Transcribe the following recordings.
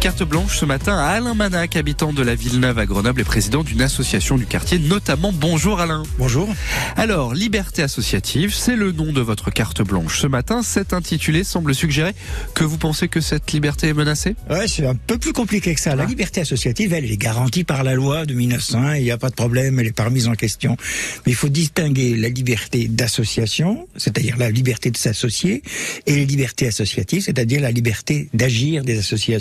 Carte blanche ce matin à Alain Manac, habitant de la Villeneuve à Grenoble et président d'une association du quartier, notamment. Bonjour Alain. Bonjour. Alors, liberté associative, c'est le nom de votre carte blanche. Ce matin, cet intitulé semble suggérer que vous pensez que cette liberté est menacée Ouais, c'est un peu plus compliqué que ça. La Ah. liberté associative, elle, elle est garantie par la loi de 1901, il n'y a pas de problème, elle n'est pas remise en question. Mais il faut distinguer la liberté d'association, c'est-à-dire la liberté de s'associer, et les libertés associatives, c'est-à-dire la liberté d'agir des associations.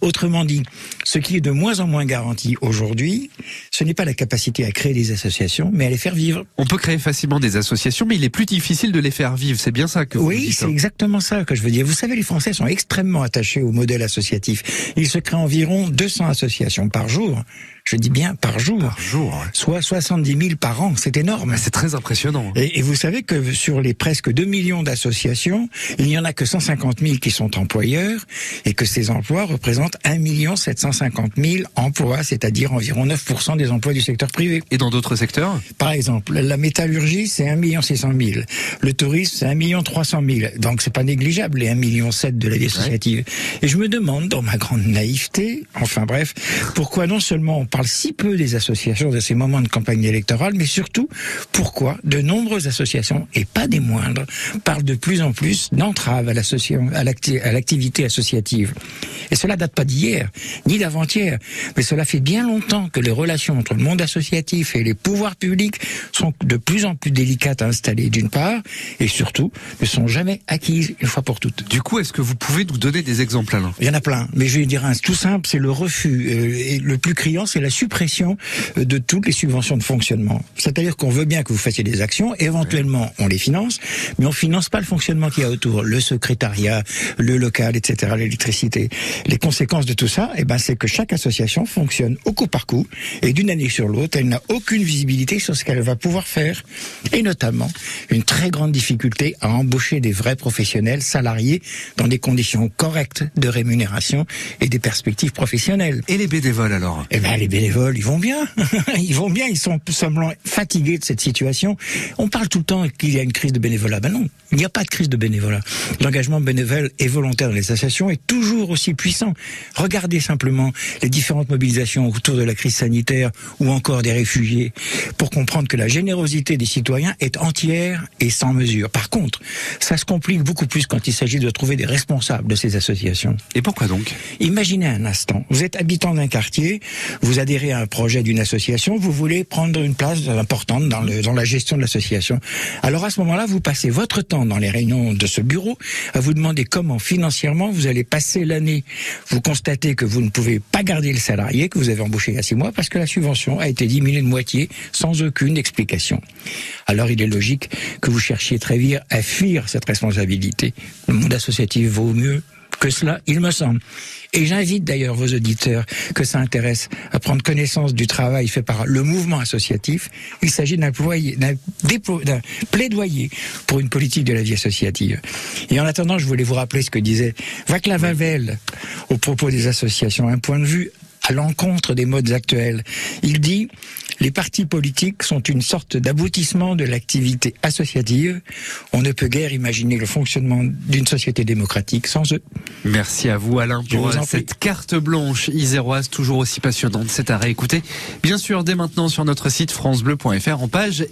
Autrement dit, ce qui est de moins en moins garanti aujourd'hui, ce n'est pas la capacité à créer des associations, mais à les faire vivre. On peut créer facilement des associations, mais il est plus difficile de les faire vivre. C'est bien ça que vous Oui, c'est hein. exactement ça que je veux dire. Vous savez, les Français sont extrêmement attachés au modèle associatif. Il se crée environ 200 associations par jour. Je dis bien par jour. Par jour. ouais. Soit 70 000 par an. C'est énorme. C'est très impressionnant. Et, et vous savez que sur les presque 2 millions d'associations, il n'y en a que 150 000 qui sont employeurs et que ces emplois représentent 1 750 000 emplois, c'est-à-dire environ 9% des emplois du secteur privé. Et dans d'autres secteurs? Par exemple, la métallurgie, c'est 1 600 000. Le tourisme, c'est 1 300 000. Donc, c'est pas négligeable, les 1 million de la vie associative. Et je me demande, dans ma grande naïveté, enfin bref, pourquoi non seulement on parle si peu des associations de ces moments de campagne électorale, mais surtout, pourquoi de nombreuses associations, et pas des moindres, parlent de plus en plus d'entraves à l'activité associative. Et cela date pas d'hier, ni d'avant-hier, mais cela fait bien longtemps que les relations entre le monde associatif et les pouvoirs publics sont de plus en plus délicates à installer d'une part, et surtout ne sont jamais acquises une fois pour toutes. Du coup, est-ce que vous pouvez nous donner des exemples, Alain? Il y en a plein, mais je vais dire un tout simple, c'est le refus. euh, et le plus criant, c'est la suppression euh, de toutes les subventions de fonctionnement. C'est-à-dire qu'on veut bien que vous fassiez des actions, éventuellement on les finance, mais on finance pas le fonctionnement qu'il y a autour, le secrétariat, le local, etc., l'électricité. Les conséquences de tout ça, eh ben, c'est que chaque association fonctionne au coup par coup, et d'une année sur l'autre, elle n'a aucune visibilité sur ce qu'elle va pouvoir faire, et notamment une très grande difficulté à embaucher des vrais professionnels salariés dans des conditions correctes de rémunération et des perspectives professionnelles. Et les bénévoles alors? Eh ben, les bénévoles, ils vont bien. ils vont bien. Ils sont semblant fatigués de cette situation. On parle tout le temps qu'il y a une crise de bénévolat. Ben non, il n'y a pas de crise de bénévolat. L'engagement bénévole et volontaire dans les associations est toujours aussi puissant. Regardez simplement les différentes mobilisations autour de la crise sanitaire ou encore des réfugiés pour comprendre que la générosité des citoyens est entière et sans mesure. Par contre, ça se complique beaucoup plus quand il s'agit de trouver des responsables de ces associations. Et pourquoi donc? Imaginez un instant, vous êtes habitant d'un quartier, vous adhérez à un projet d'une association, vous voulez prendre une place importante dans, le, dans la gestion de l'association. Alors à ce moment-là, vous passez votre temps dans les réunions de ce bureau à vous demander comment financièrement vous allez passer l'année. Vous constatez que vous ne pouvez pas garder le salarié que vous avez embauché il y a six mois parce que la subvention a été diminuée de moitié sans aucune explication. Alors il est logique que vous cherchiez très vite à fuir cette responsabilité. Le monde associatif vaut mieux que cela, il me semble. Et j'invite d'ailleurs vos auditeurs que ça intéresse à prendre connaissance du travail fait par le mouvement associatif. Il s'agit d'un plaidoyer pour une politique de la vie associative. Et en attendant, je voulais vous rappeler ce que disait Vaclav Havel au propos des associations, un point de vue à l'encontre des modes actuels. Il dit les partis politiques sont une sorte d'aboutissement de l'activité associative. On ne peut guère imaginer le fonctionnement d'une société démocratique sans eux. Merci à vous Alain pour vous euh, cette carte blanche iséroise toujours aussi passionnante. C'est à réécouter bien sûr dès maintenant sur notre site francebleu.fr en page